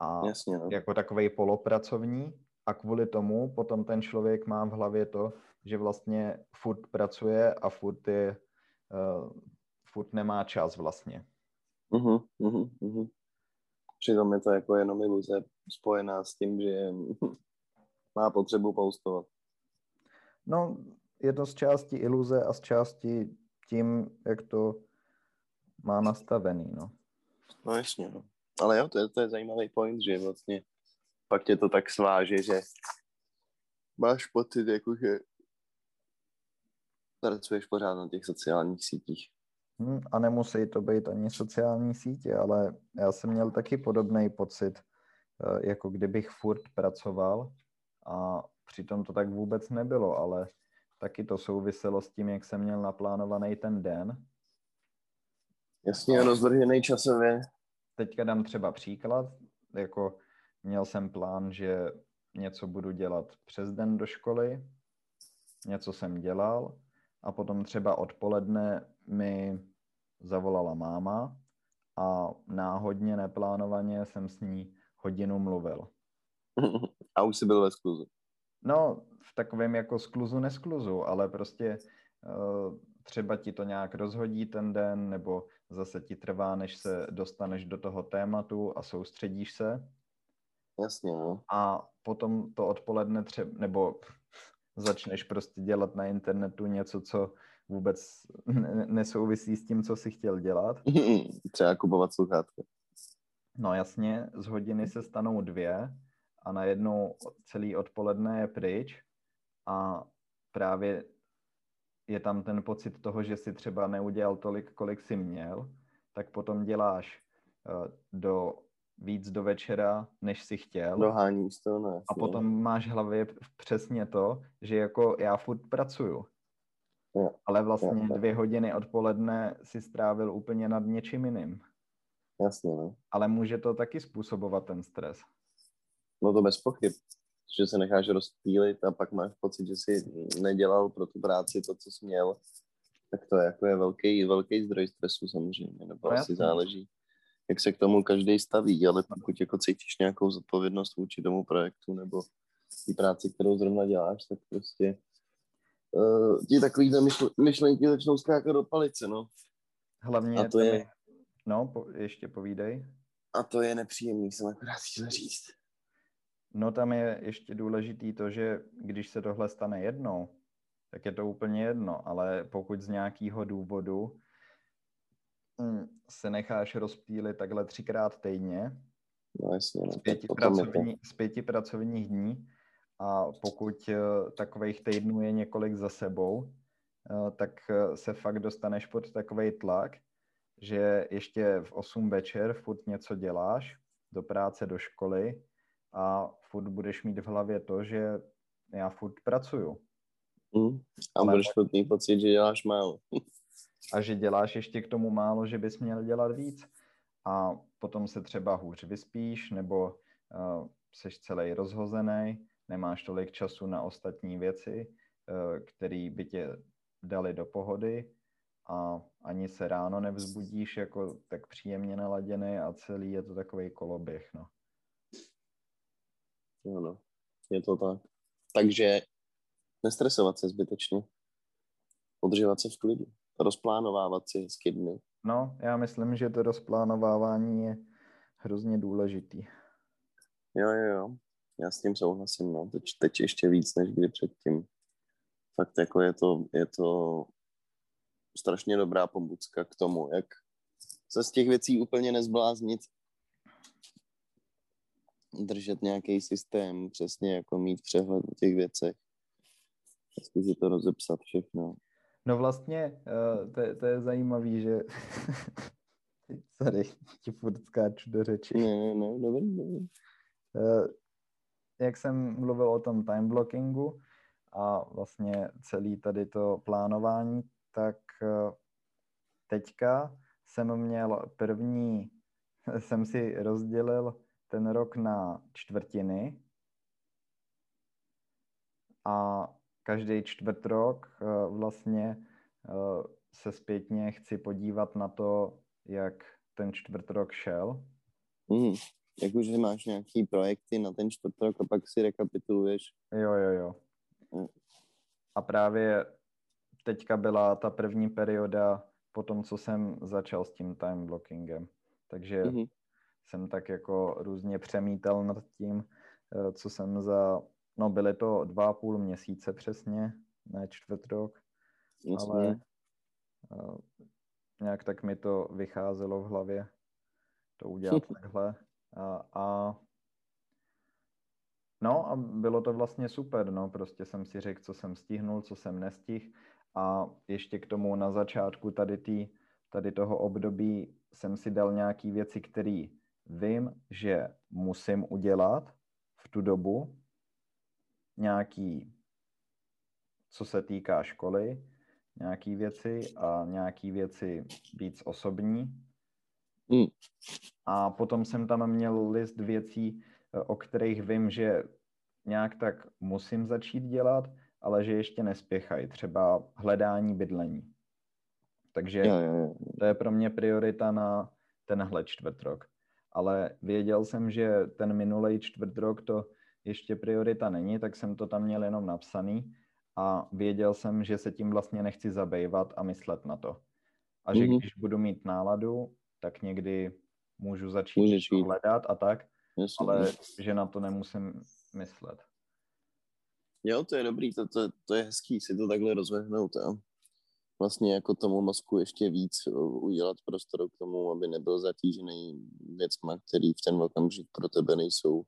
A Jasně, no. jako takový polopracovní a kvůli tomu potom ten člověk má v hlavě to, že vlastně furt pracuje a furt je uh, furt nemá čas vlastně. Uh-huh, uh-huh, uh-huh. Přitom je to jako jenom iluze spojená s tím, že [LAUGHS] má potřebu postovat. No, je to z části iluze a z části tím, jak to má nastavený, no. No jasně, no. Ale jo, to je, to je zajímavý point, že vlastně pak tě to tak sváže, že máš pocit, jako že pracuješ pořád na těch sociálních sítích. Hmm, a nemusí to být ani sociální sítě, ale já jsem měl taky podobný pocit, eh, jako kdybych furt pracoval a přitom to tak vůbec nebylo, ale taky to souviselo s tím, jak jsem měl naplánovaný ten den. Jasně, rozdržený časově. Teďka dám třeba příklad. jako měl jsem plán, že něco budu dělat přes den do školy, něco jsem dělal a potom třeba odpoledne mi zavolala máma a náhodně, neplánovaně jsem s ní hodinu mluvil. [LAUGHS] A už jsi byl ve skluzu. No, v takovém jako skluzu, neskluzu, ale prostě uh, třeba ti to nějak rozhodí ten den, nebo zase ti trvá, než se dostaneš do toho tématu a soustředíš se. Jasně, no. A potom to odpoledne třeba, nebo [LAUGHS] začneš prostě dělat na internetu něco, co vůbec [LAUGHS] nesouvisí s tím, co si chtěl dělat. [LAUGHS] třeba kupovat sluchátka. No jasně, z hodiny se stanou dvě a najednou celý odpoledne je pryč a právě je tam ten pocit toho, že si třeba neudělal tolik, kolik si měl, tak potom děláš uh, do víc do večera, než si chtěl. Doháníš to, ne. A potom máš v hlavě přesně to, že jako já furt pracuju. Jo. Ale vlastně jo, dvě hodiny odpoledne si strávil úplně nad něčím jiným. Jasně, no. Ale může to taky způsobovat ten stres. No to bez pochyb, že se necháš rozptýlit a pak máš pocit, že jsi nedělal pro tu práci to, co jsi měl, tak to je, jako je velký, velký zdroj stresu samozřejmě, nebo no, asi záleží, jak se k tomu každý staví, ale pokud jako cítíš nějakou zodpovědnost vůči tomu projektu nebo té práci, kterou zrovna děláš, tak prostě uh, ti takový myšl- myšlenky začnou skákat do palice, no. Hlavně a to je... je... No, po, ještě povídej. A to je nepříjemný, jsem akorát chtěl říct. No tam je ještě důležitý to, že když se tohle stane jednou, tak je to úplně jedno, ale pokud z nějakého důvodu hm, se necháš rozptýlit takhle třikrát týdně no, jasně, no, z, pěti pracovní, z pěti pracovních dní a pokud uh, takových týdnů je několik za sebou, uh, tak uh, se fakt dostaneš pod takový tlak, že ještě v 8 večer furt něco děláš, do práce, do školy a furt budeš mít v hlavě to, že já furt pracuju. Mm. A Ale budeš furt mít pocit, že děláš málo. a že děláš ještě k tomu málo, že bys měl dělat víc. A potom se třeba hůř vyspíš, nebo uh, seš celý rozhozený, nemáš tolik času na ostatní věci, uh, které by tě dali do pohody a ani se ráno nevzbudíš jako tak příjemně naladěný a celý je to takový koloběh, no. Jo, no. Je to tak. Takže nestresovat se zbytečně. Udržovat se v klidu. Rozplánovávat si hezky dny. No, já myslím, že to rozplánovávání je hrozně důležitý. Jo, jo, jo. Já s tím souhlasím, no. Teď, teď ještě víc, než kdy předtím. Fakt jako je to, je to strašně dobrá pomůcka k tomu, jak se z těch věcí úplně nezbláznit držet nějaký systém, přesně jako mít přehled o těch věcech. Zkusit to rozepsat všechno. No vlastně, uh, to, to je zajímavý, že [LAUGHS] sorry, ti furt skáču do řeči. Ne, ne, dobrý, dobrý. Uh, jak jsem mluvil o tom time blockingu a vlastně celý tady to plánování, tak uh, teďka jsem měl první, [LAUGHS] jsem si rozdělil ten rok na čtvrtiny a každý čtvrt rok eh, vlastně eh, se zpětně chci podívat na to, jak ten čtvrt rok šel. Mm, jakože máš nějaký projekty na ten čtvrt rok a pak si rekapituluješ. Jo, jo, jo. Mm. A právě teďka byla ta první perioda po tom, co jsem začal s tím time blockingem. Takže mm-hmm jsem tak jako různě přemítal nad tím, eh, co jsem za, no byly to dva a půl měsíce přesně, ne čtvrt rok, Jasně. ale uh, nějak tak mi to vycházelo v hlavě to udělat [LAUGHS] takhle. A, a No a bylo to vlastně super, no, prostě jsem si řekl, co jsem stihnul, co jsem nestihl a ještě k tomu na začátku tady, tý, tady toho období jsem si dal nějaký věci, které vím, že musím udělat v tu dobu nějaký, co se týká školy, nějaký věci a nějaký věci víc osobní. Hmm. A potom jsem tam měl list věcí, eh, o kterých vím, že nějak tak musím začít dělat, ale že ještě nespěchají. Třeba hledání bydlení. Takže Jo, jo, jo. to je pro mě priorita na tenhle čtvrt rok. Ale věděl jsem, že ten minulý čtvrt rok to ještě priorita není, tak jsem to tam měl jenom napsaný a věděl jsem, že se tím vlastně nechci zabývat a myslet na to. A že Mhm. když budu mít náladu, tak někdy můžu začít Můžeš jít. hledat a tak, Jasně. ale že na to nemusím myslet. Jo, to je dobrý, to, to, to je hezký si to takhle rozvehnout a vlastně jako tomu mozku ještě víc uh, udělat prostor k tomu, aby nebyl zatížený věcma, který v ten okamžik pro tebe nejsou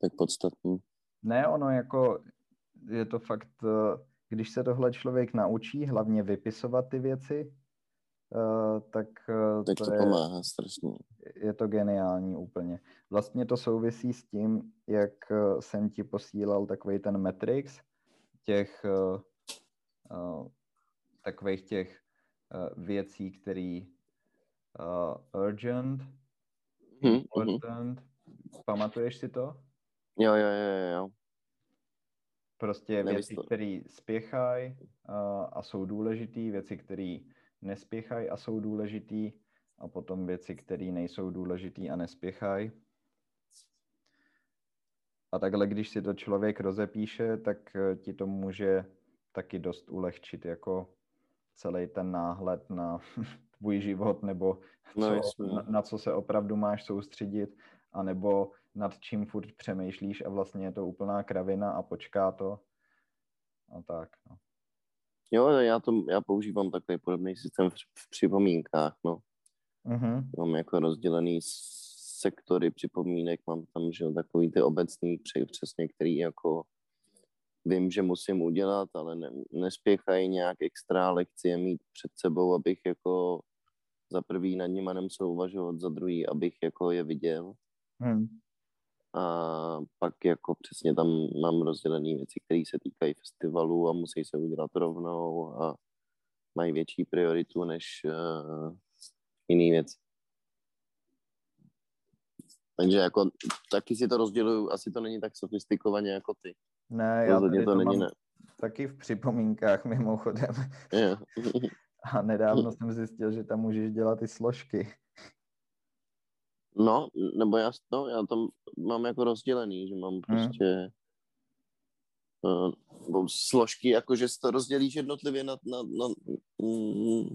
tak podstatný. Ne, ono jako, je to fakt, eh, když se tohle člověk naučí, hlavně vypisovat ty věci, eh, tak, eh, Tak to, to je, pomáhá strašně. je to geniální úplně. Vlastně to souvisí s tím, jak eh, jsem ti posílal takový ten Matrix, těch eh, eh, takových těch eh, věcí, které uh, urgent, Mhm, mhm. important, pamatuješ si to? Jo, jo, jo, jo. Prostě věci, Nevysl- které spěchají a jsou důležitý, věci, které nespěchají a jsou důležitý a potom věci, které nejsou důležitý a nespěchají. A takhle, když si to člověk rozepíše, tak eh, ti to může taky dost ulehčit jako celý ten náhled na [LAUGHS] tvůj život nebo No, co, jasně. na, na co se opravdu máš soustředit, anebo nad čím furt přemýšlíš a vlastně je to úplná kravina a počká to. A tak, no. Jo, já, to, já používám takový podobný systém v, v připomínkách, no. Mhm. Mám jako rozdělený sektory připomínek, mám tam, že jo, takový ty obecný pře- přesně, který jako vím, že musím udělat, ale ne, nespěchají nějak extra lekcie mít před sebou, abych jako za prvý nad nima nemusel uvažovat, za druhý, abych jako je viděl. Hm. A pak jako přesně tam mám rozdělené věci, které se týkají festivalu a musí se udělat rovnou a mají větší prioritu než uh, jiný věci. Takže jako taky si to rozděluju, asi to není tak sofistikovaně jako ty. Ne, já tady to to není, mám ne. taky v připomínkách mimochodem. Jo. [LAUGHS] A nedávno jsem zjistil, že tam můžeš dělat i složky. No, nebo já, no, já tam mám jako rozdělený, že mám prostě uh, nebo složky, jako že to rozdělíš jednotlivě na, na, na, mm,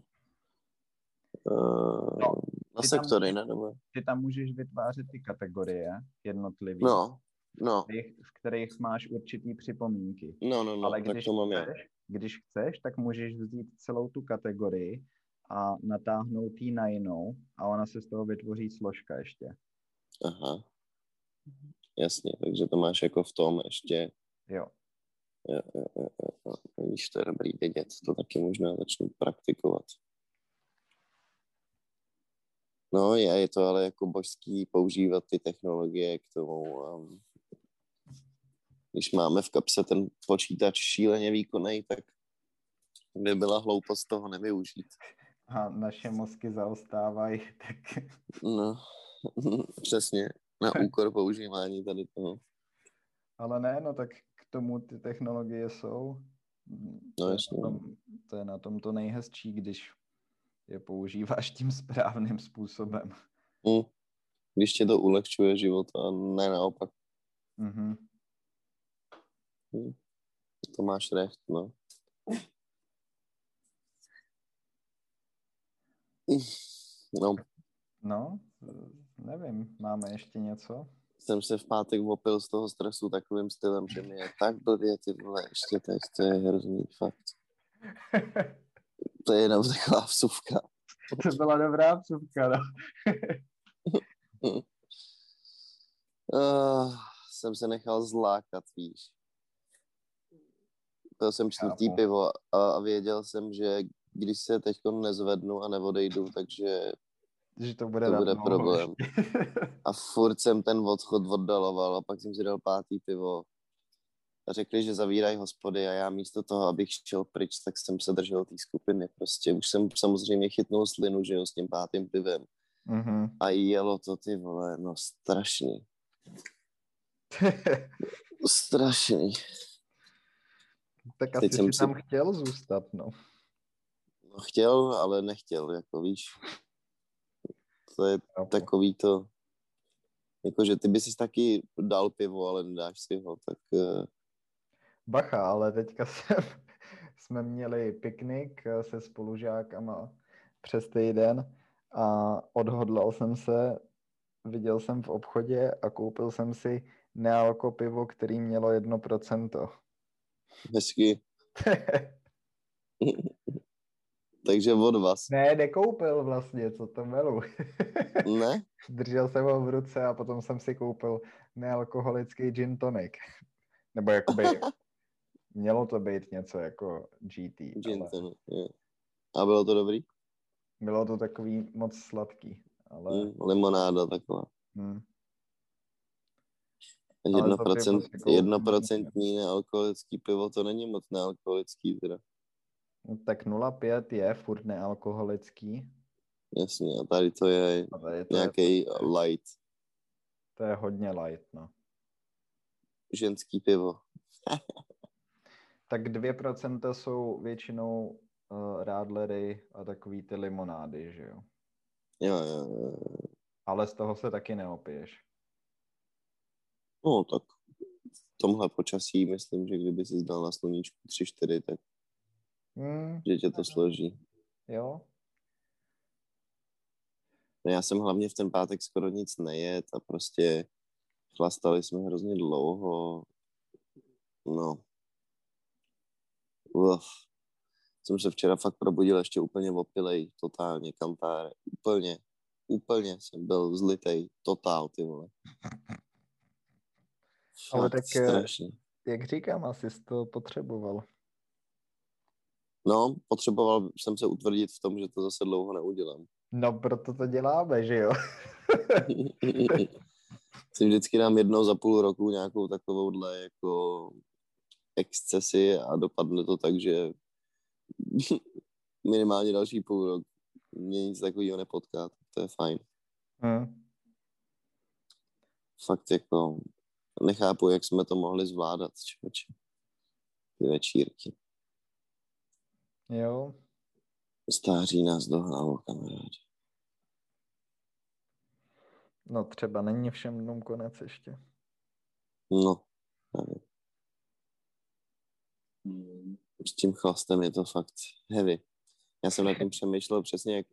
uh, No, na ty tam- sektory, ne? Nebo, Ty tam můžeš vytvářet ty kategorie jednotlivý, no, no, v kterých- v kterých máš určitý připomínky. no, no, no, Ale tak když to mám já. chceš, když chceš, tak můžeš vzít celou tu kategorii a natáhnout ji na jinou a ona se z toho vytvoří složka ještě. Aha. Jasně, takže to máš jako v tom ještě, Jo. jo, jo, jo, jo, jo. Vidíš, to je dobrý vědět, to taky možná začnu praktikovat. No je, je to ale jako božský používat ty technologie k tomu. Um, když máme v kapse ten počítač šíleně výkonný, tak by byla hloupost toho nevyužít. A naše mozky zaostávají, [LAUGHS] tak No, [LAUGHS] přesně, na úkor používání tady toho. ale ne, no tak k tomu ty technologie jsou. To, je jasně. na tom, to je na tom to nejhezčí, když je používáš tím správným způsobem. Hm. Když tě to ulehčuje život a ne naopak, To máš recht, no. No, No, nevím, máme ještě něco? jsem se v pátek opil z toho stresu takovým stylem, že mi je tak blbě, ty vole, ještě teď, to je hrozný fakt. To je jenom taková vsuvka. to byla dobrá vsuvka, no. Uh, [LAUGHS] jsem se nechal zlákat, víš. Pil jsem čtvrtý Chápu. pivo a, a věděl jsem, že když se teď nezvednu a neodejdu, takže Že to bude, To bude problém. [LAUGHS] a furt jsem ten odchod oddaloval a pak jsem si dal pátý pivo. A řekli, že zavírají hospody a já místo toho, abych šel pryč, tak jsem se držel té skupiny. Prostě už jsem samozřejmě chytnul slinu, že jo, s tím pátým pivem. Mhm. a jelo to ty vole, no strašný. [LAUGHS] Strašný. Tak asi jsem si tam chtěl zůstat, no. No, chtěl, ale nechtěl, jako víš. To je Chápu. takový to, jakože ty bys si taky dal pivo, ale nedáš si ho, tak eh, Bacha, ale teďka [LAUGHS] jsem, jsme měli piknik eh, se spolužákama přes týden a odhodlal jsem se, viděl jsem v obchodě a koupil jsem si nealko pivo, který mělo 1%. Hezky. [LAUGHS] [LAUGHS] Takže od vás. Ne, nekoupil vlastně, co to melu. [LAUGHS] ne? Držel jsem ho v ruce a potom jsem si koupil nealkoholický gin tonic. Nebo jakoby, mělo to být něco jako GT. Gin ale... tonic, je. A bylo to dobrý? Bylo to takový moc sladký. Ale... Mm, limonáda taková. Hmm. 1%, jednoprocentní nealkoholický pivo, to není moc nealkoholický teda. No, tak 0,5 je furt nealkoholický. Jasně, a tady to je, je nějaký light. To je hodně light, no. Ženský pivo. tak 2% jsou většinou eh, uh, rádlery a takový ty limonády, že jo? Jo, jo, jo. Ale z toho se taky neopiješ. No, tak v tomhle počasí myslím, že kdyby si zdal na sluníčku 3-4, tak Hmm, že tě to složí. jo, No, já jsem hlavně v ten pátek skoro nic nejet a prostě chlastali jsme hrozně dlouho. No. Uf. Jsem se včera fakt probudil ještě úplně opilej, totálně, kantáre. Úplně, úplně jsem byl zlitej, totál, ty vole. [LAUGHS] Ale tak, eh, strašně. jak říkám, asi jsi to potřeboval. No, potřeboval jsem se utvrdit v tom, že to zase dlouho neudělám. No, proto to děláme, že jo. [LAUGHS] si vždycky dám jednou za půl roku nějakou takovouhle jako excesy a dopadne to tak, že [LAUGHS] minimálně další půl rok mě nic takového nepotká, to je fajn. Hm. Fakt jako nechápu, jak jsme to mohli zvládat, člověče. Ty večírky. Jo, Stáří nás dohnalo, kamarádi. no třeba není všem dnům konec ještě. No, nevím. S tím chlastem je to fakt heavy. Já jsem nad tím přemýšlel přesně, jak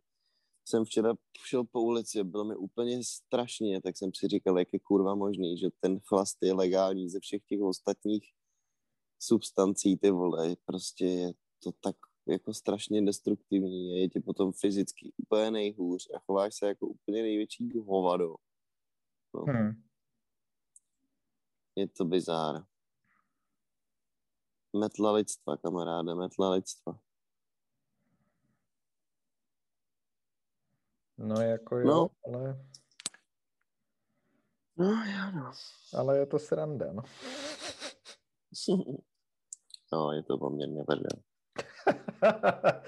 jsem včera šel po ulici a bylo mi úplně strašně, tak jsem si říkal, jak je kurva možný, že ten chlast je legální ze všech těch ostatních substancí, ty vole, prostě je to tak jako strašně destruktivní a je ti potom fyzicky úplně nejhůř a chováš se jako úplně největší hovado. No, Hm. je to bizár. Metla lidstva, kamaráde, metla lidstva. No jako jo, No. ale, No, já no. ale je to sranda, no. [LAUGHS] No, je to poměrně prdel. [LAUGHS]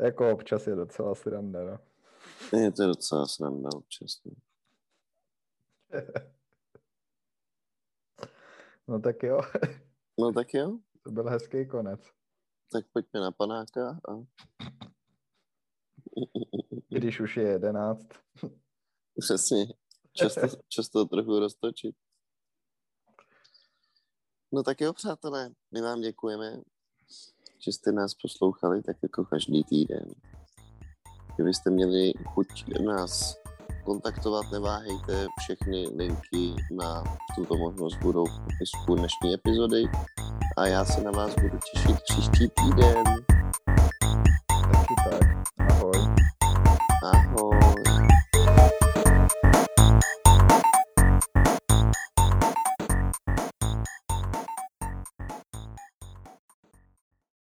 jako občas je docela sranda, no. Je to docela sranda občas. no. [LAUGHS] No tak jo, No tak jo, to byl hezký konec. tak pojďme na panáka a... Když už je jedenáct. Přesně, často, často trochu roztočit. No tak jo, přátelé, my vám děkujeme, že jste nás poslouchali tak jako každý týden. Kdybyste měli chuť nás kontaktovat, neváhejte, všechny linky na tuto možnost budou v popisku dnešní epizody a já se na vás budu těšit příští týden.